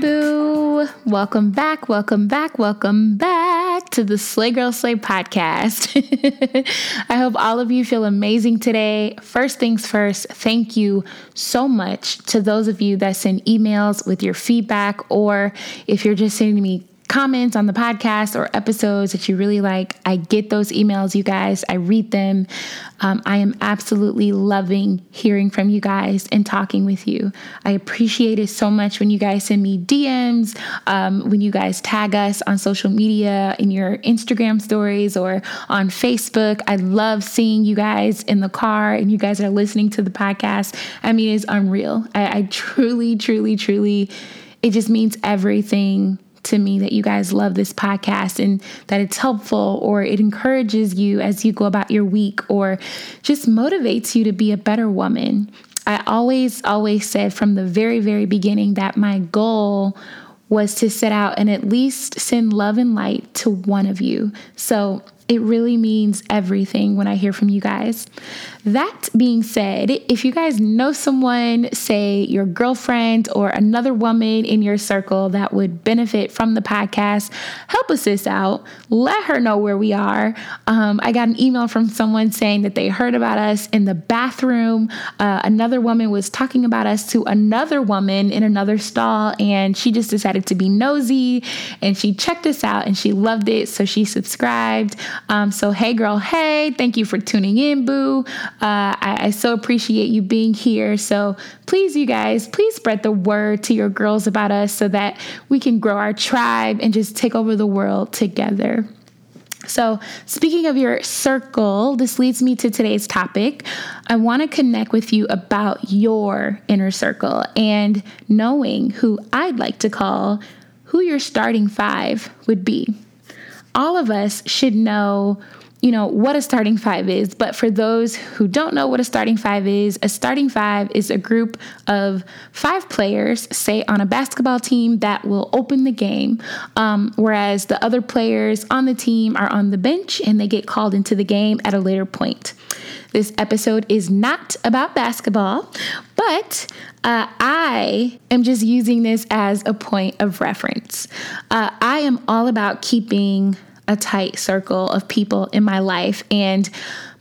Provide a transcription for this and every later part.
Boo. Welcome back, welcome back, welcome back to the Slay Girl Slay podcast. I hope all of you feel amazing today. First things first, thank you so much to those of you that send emails with your feedback, or if you're just sending me comments on the podcast or episodes that you really like. I get those emails, you guys. I read them. Um, I am absolutely loving hearing from you guys and talking with you. I appreciate it so much when you guys send me DMs, um, when you guys tag us on social media, in your Instagram stories, or on Facebook. I love seeing you guys in the car and you guys are listening to the podcast. I mean, it's unreal. I, I truly, truly, truly, it just means everything to me that you guys love this podcast and that it's helpful or it encourages you as you go about your week or just motivates you to be a better woman. I always, always said from the very, very beginning that my goal was to set out and at least send love and light to one of you. So it really means everything when I hear from you guys. That being said, if you guys know someone, say your girlfriend or another woman in your circle that would benefit from the podcast, help us out. Let her know where we are. Um, I got an email from someone saying that they heard about us in the bathroom. Uh, another woman was talking about us to another woman in another stall, and she just decided to be nosy and she checked us out and she loved it. So she subscribed. Um, so, hey, girl, hey, thank you for tuning in, boo. Uh, I, I so appreciate you being here. So, please, you guys, please spread the word to your girls about us so that we can grow our tribe and just take over the world together. So, speaking of your circle, this leads me to today's topic. I want to connect with you about your inner circle and knowing who I'd like to call who your starting five would be all of us should know you know what a starting five is. But for those who don't know what a starting five is a starting five is a group of five players say on a basketball team that will open the game. Um, whereas the other players on the team are on the bench and they get called into the game at a later point. This episode is not about basketball but uh, I am just using this as a point of reference. Uh, I am all about keeping a tight circle of people in my life and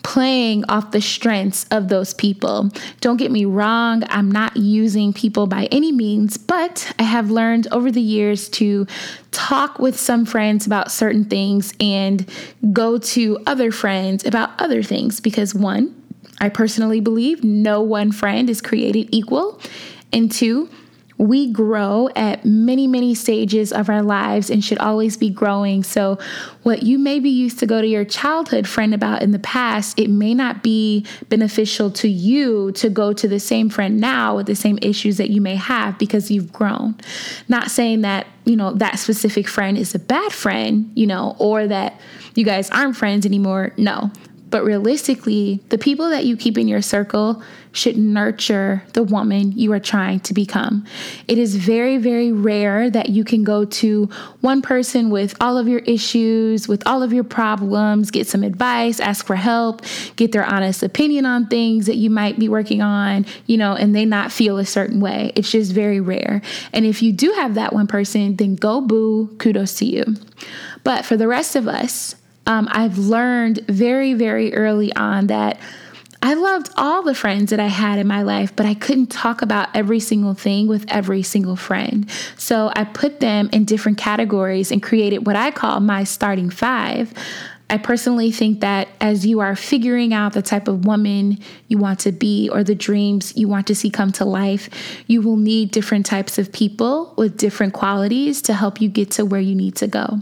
playing off the strengths of those people. Don't get me wrong, I'm not using people by any means, but I have learned over the years to talk with some friends about certain things and go to other friends about other things because one, I personally believe no one friend is created equal. And two, we grow at many, many stages of our lives and should always be growing. So, what you maybe used to go to your childhood friend about in the past, it may not be beneficial to you to go to the same friend now with the same issues that you may have because you've grown. Not saying that, you know, that specific friend is a bad friend, you know, or that you guys aren't friends anymore. No. But realistically, the people that you keep in your circle should nurture the woman you are trying to become. It is very, very rare that you can go to one person with all of your issues, with all of your problems, get some advice, ask for help, get their honest opinion on things that you might be working on, you know, and they not feel a certain way. It's just very rare. And if you do have that one person, then go boo, kudos to you. But for the rest of us, um, I've learned very, very early on that I loved all the friends that I had in my life, but I couldn't talk about every single thing with every single friend. So I put them in different categories and created what I call my starting five. I personally think that as you are figuring out the type of woman you want to be or the dreams you want to see come to life, you will need different types of people with different qualities to help you get to where you need to go.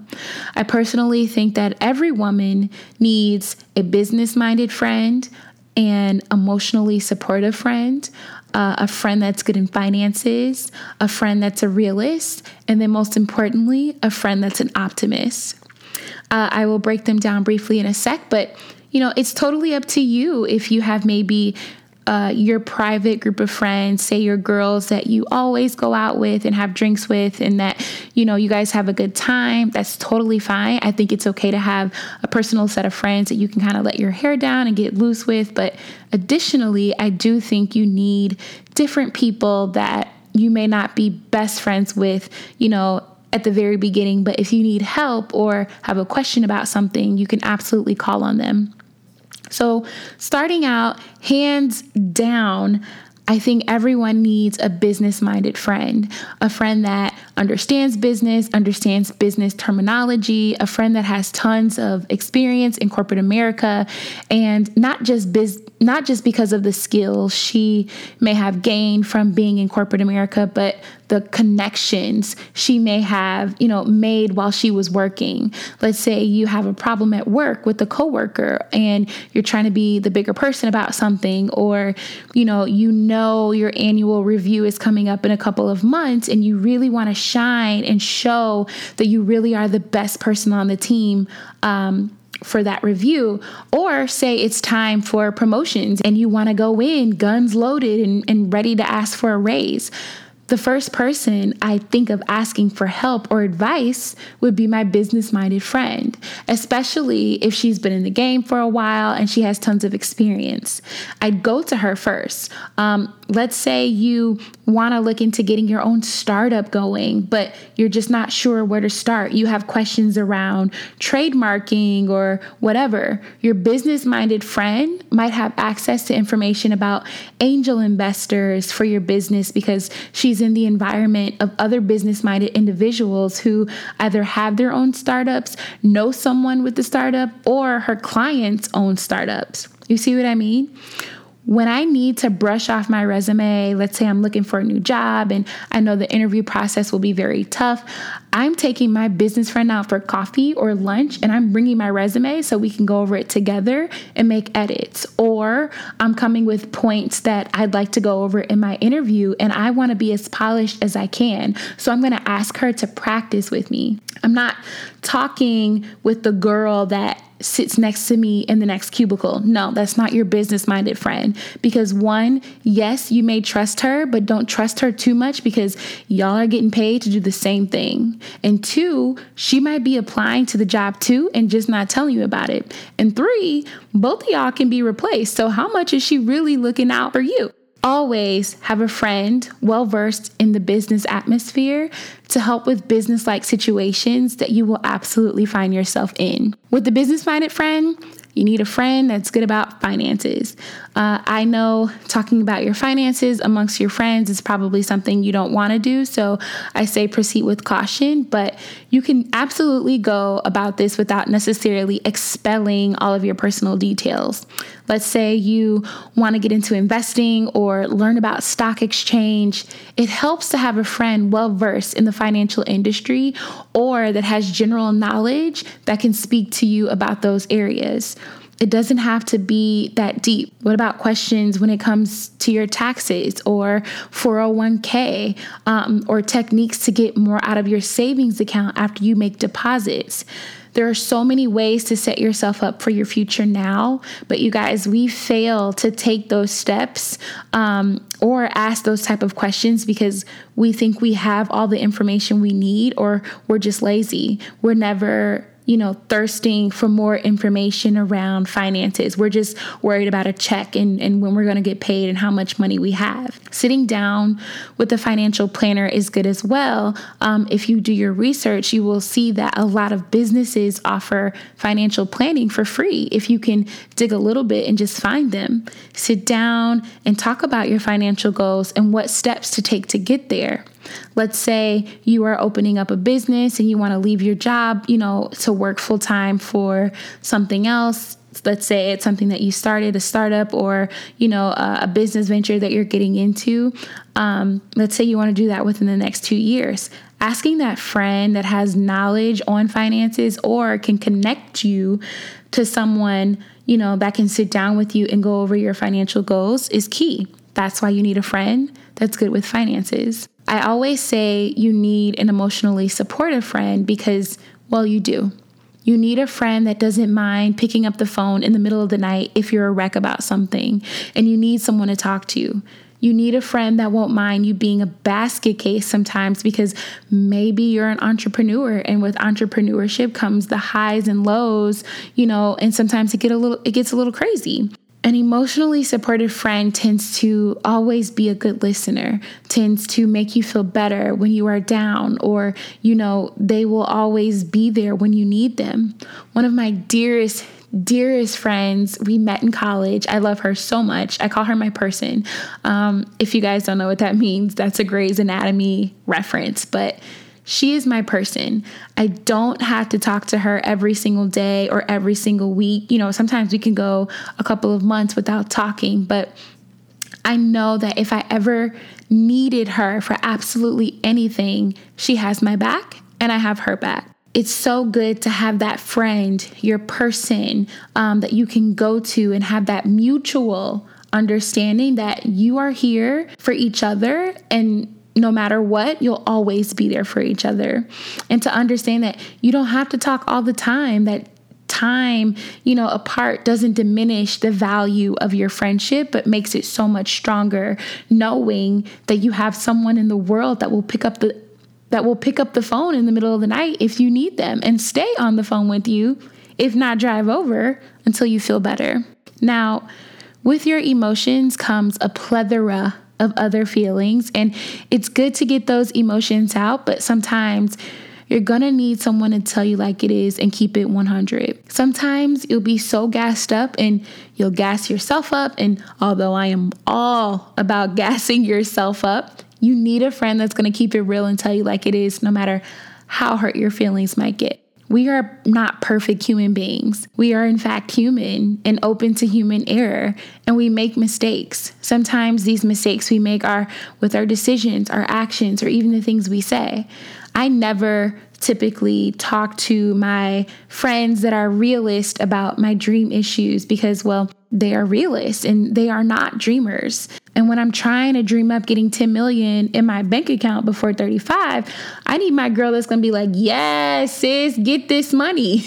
I personally think that every woman needs a business minded friend, an emotionally supportive friend, uh, a friend that's good in finances, a friend that's a realist, and then most importantly, a friend that's an optimist. Uh, I will break them down briefly in a sec, but you know, it's totally up to you if you have maybe uh, your private group of friends, say your girls that you always go out with and have drinks with, and that you know you guys have a good time, that's totally fine. I think it's okay to have a personal set of friends that you can kind of let your hair down and get loose with. But additionally, I do think you need different people that you may not be best friends with, you know, at the very beginning, but if you need help or have a question about something, you can absolutely call on them. So, starting out, hands down, I think everyone needs a business minded friend, a friend that understands business, understands business terminology, a friend that has tons of experience in corporate America and not just biz not just because of the skills she may have gained from being in corporate America, but the connections she may have, you know, made while she was working. Let's say you have a problem at work with a coworker and you're trying to be the bigger person about something or, you know, you know your annual review is coming up in a couple of months and you really want to shine and show that you really are the best person on the team. Um, for that review, or say it's time for promotions and you want to go in guns loaded and, and ready to ask for a raise the first person I think of asking for help or advice would be my business minded friend, especially if she's been in the game for a while and she has tons of experience. I'd go to her first. Um, let's say you want to look into getting your own startup going, but you're just not sure where to start. You have questions around trademarking or whatever. Your business minded friend might have access to information about angel investors for your business because she's she's in the environment of other business minded individuals who either have their own startups, know someone with the startup, or her clients own startups. You see what I mean? When I need to brush off my resume, let's say I'm looking for a new job and I know the interview process will be very tough, I'm taking my business friend out for coffee or lunch and I'm bringing my resume so we can go over it together and make edits. Or I'm coming with points that I'd like to go over in my interview and I want to be as polished as I can. So I'm going to ask her to practice with me. I'm not talking with the girl that sits next to me in the next cubicle. No, that's not your business minded friend. Because one, yes, you may trust her, but don't trust her too much because y'all are getting paid to do the same thing. And two, she might be applying to the job too and just not telling you about it. And three, both of y'all can be replaced. So, how much is she really looking out for you? Always have a friend well versed in the business atmosphere to help with business like situations that you will absolutely find yourself in. With the business minded friend, you need a friend that's good about finances. Uh, I know talking about your finances amongst your friends is probably something you don't want to do. So I say proceed with caution, but you can absolutely go about this without necessarily expelling all of your personal details. Let's say you want to get into investing or learn about stock exchange. It helps to have a friend well versed in the financial industry or that has general knowledge that can speak to you about those areas. It doesn't have to be that deep. What about questions when it comes to your taxes or 401k um, or techniques to get more out of your savings account after you make deposits? There are so many ways to set yourself up for your future now, but you guys, we fail to take those steps um, or ask those type of questions because we think we have all the information we need or we're just lazy. We're never you know, thirsting for more information around finances. We're just worried about a check and, and when we're going to get paid and how much money we have. Sitting down with a financial planner is good as well. Um, if you do your research, you will see that a lot of businesses offer financial planning for free if you can dig a little bit and just find them. Sit down and talk about your financial goals and what steps to take to get there. Let's say you are opening up a business and you want to leave your job, you know, to work full time for something else. Let's say it's something that you started, a startup or, you know, a, a business venture that you're getting into. Um, let's say you want to do that within the next two years. Asking that friend that has knowledge on finances or can connect you to someone, you know, that can sit down with you and go over your financial goals is key That's why you need a friend that's good with finances. I always say you need an emotionally supportive friend because, well, you do. You need a friend that doesn't mind picking up the phone in the middle of the night if you're a wreck about something and you need someone to talk to. You need a friend that won't mind you being a basket case sometimes because maybe you're an entrepreneur and with entrepreneurship comes the highs and lows, you know, and sometimes it get a little it gets a little crazy. An emotionally supportive friend tends to always be a good listener, tends to make you feel better when you are down, or, you know, they will always be there when you need them. One of my dearest, dearest friends we met in college. I love her so much. I call her my person. Um, if you guys don't know what that means, that's a Grey's Anatomy reference, but she is my person. I don't have to talk to her every single day or every single week. You know, sometimes we can go a couple of months without talking, but I know that if I ever needed her for absolutely anything, she has my back and I have her back. It's so good to have that friend, your person um, that you can go to and have that mutual understanding that you are here for each other and no matter what, you'll always be there for each other. And to understand that you don't have to talk all the time, that time, you know, apart doesn't diminish the value of your friendship, but makes it so much stronger knowing that you have someone in the world that will pick up the that will pick up the phone in the middle of the night if you need them and stay on the phone with you, if not drive over until you feel better. Now, with your emotions comes a plethora of other feelings. And it's good to get those emotions out, but sometimes you're gonna need someone to tell you like it is and keep it 100. Sometimes you'll be so gassed up and you'll gas yourself up. And although I am all about gassing yourself up, you need a friend that's gonna keep it real and tell you like it is, no matter how hurt your feelings might get. We are not perfect human beings. We are, in fact, human and open to human error, and we make mistakes. Sometimes these mistakes we make are with our decisions, our actions, or even the things we say. I never typically talk to my friends that are realist about my dream issues because, well, they are realists and they are not dreamers. And when I'm trying to dream up getting 10 million in my bank account before 35, I need my girl that's gonna be like, yes, sis, get this money.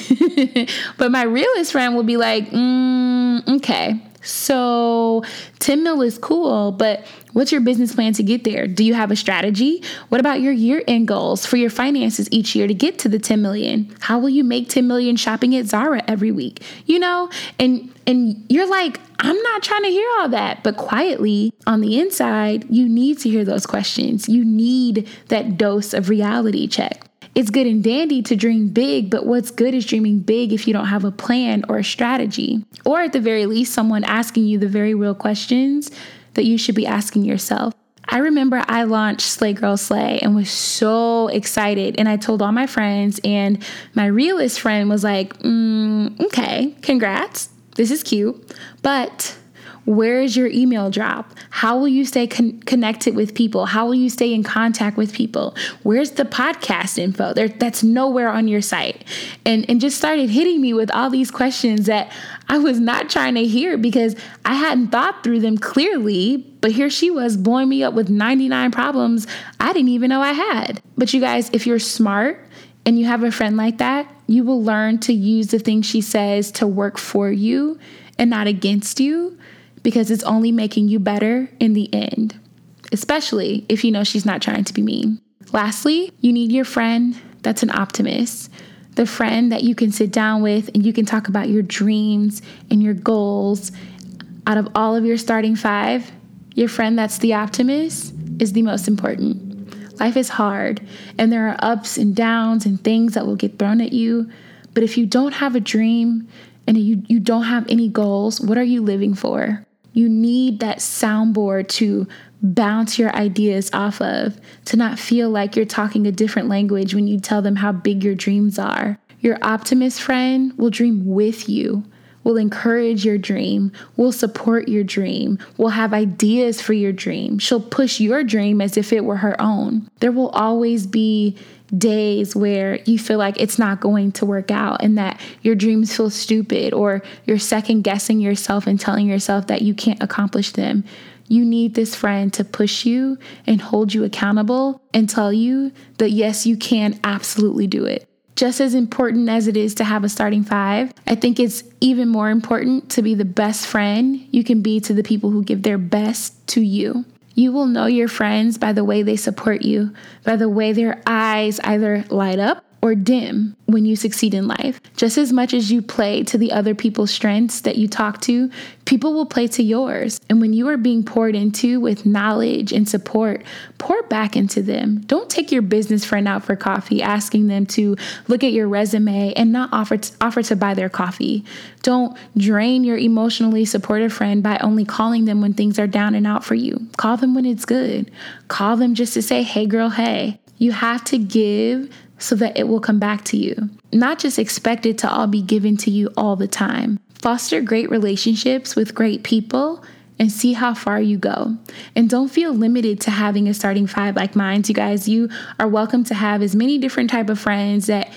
but my realist friend will be like, mm, okay, so 10 mil is cool, but what's your business plan to get there? Do you have a strategy? What about your year end goals for your finances each year to get to the 10 million? How will you make 10 million shopping at Zara every week? You know, and and you're like, I'm not trying to hear all that, but quietly on the inside, you need to hear those questions. You need that dose of reality check. It's good and dandy to dream big, but what's good is dreaming big if you don't have a plan or a strategy. Or at the very least, someone asking you the very real questions that you should be asking yourself. I remember I launched Slay Girl Slay and was so excited. And I told all my friends, and my realist friend was like, mm, okay, congrats. This is cute. But where is your email drop? How will you stay con- connected with people? How will you stay in contact with people? Where's the podcast info? There, that's nowhere on your site. And, and just started hitting me with all these questions that I was not trying to hear because I hadn't thought through them clearly. But here she was blowing me up with 99 problems I didn't even know I had. But you guys, if you're smart, and you have a friend like that, you will learn to use the things she says to work for you and not against you because it's only making you better in the end, especially if you know she's not trying to be mean. Lastly, you need your friend that's an optimist, the friend that you can sit down with and you can talk about your dreams and your goals. Out of all of your starting five, your friend that's the optimist is the most important. Life is hard, and there are ups and downs and things that will get thrown at you. But if you don't have a dream and you, you don't have any goals, what are you living for? You need that soundboard to bounce your ideas off of, to not feel like you're talking a different language when you tell them how big your dreams are. Your optimist friend will dream with you, will encourage your dream, will support your dream, will have ideas for your dream. She'll push your dream as if it were her own. There will always be days where you feel like it's not going to work out and that your dreams feel stupid or you're second guessing yourself and telling yourself that you can't accomplish them. You need this friend to push you and hold you accountable and tell you that yes, you can absolutely do it. Just as important as it is to have a starting five, I think it's even more important to be the best friend you can be to the people who give their best to you. You will know your friends by the way they support you, by the way their eyes either light up or dim when you succeed in life. Just as much as you play to the other people's strengths that you talk to, people will play to yours. And when you are being poured into with knowledge and support, pour back into them. Don't take your business friend out for coffee asking them to look at your resume and not offer to, offer to buy their coffee. Don't drain your emotionally supportive friend by only calling them when things are down and out for you. Call them when it's good. Call them just to say, "Hey girl, hey." You have to give so that it will come back to you. Not just expect it to all be given to you all the time. Foster great relationships with great people and see how far you go. And don't feel limited to having a starting five like mine. You guys, you are welcome to have as many different type of friends that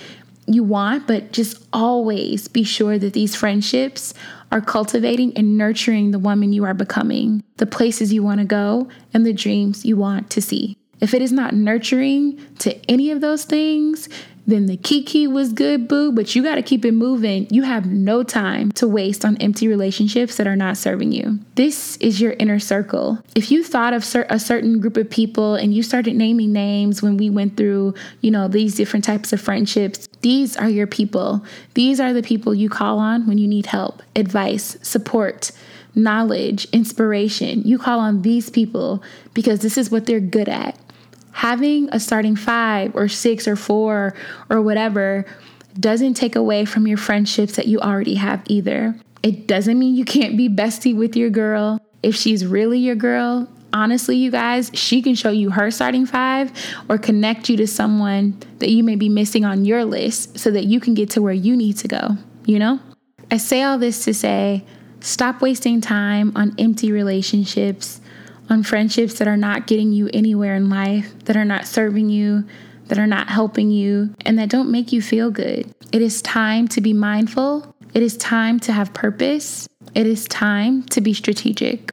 you want, but just always be sure that these friendships are cultivating and nurturing the woman you are becoming, the places you want to go, and the dreams you want to see. If it is not nurturing to any of those things, then the kiki was good, boo, but you got to keep it moving. You have no time to waste on empty relationships that are not serving you. This is your inner circle. If you thought of a certain group of people and you started naming names when we went through, you know, these different types of friendships, these are your people. These are the people you call on when you need help, advice, support knowledge, inspiration. You call on these people because this is what they're good at having a starting five or six or four or whatever doesn't take away from your friendships that you already have either. It doesn't mean you can't be bestie with your girl. If she's really your girl, honestly, you guys, she can show you her starting five or connect you to someone that you may be missing on your list so that you can get to where you need to go, you know? I say all this to say stop wasting time on empty relationships on friendships that are not getting you anywhere in life, that are not serving you, that are not helping you, and that don't make you feel good. It is time to be mindful. It is time to have purpose. It is time to be strategic.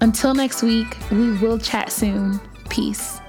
Until next week, we will chat soon. Peace.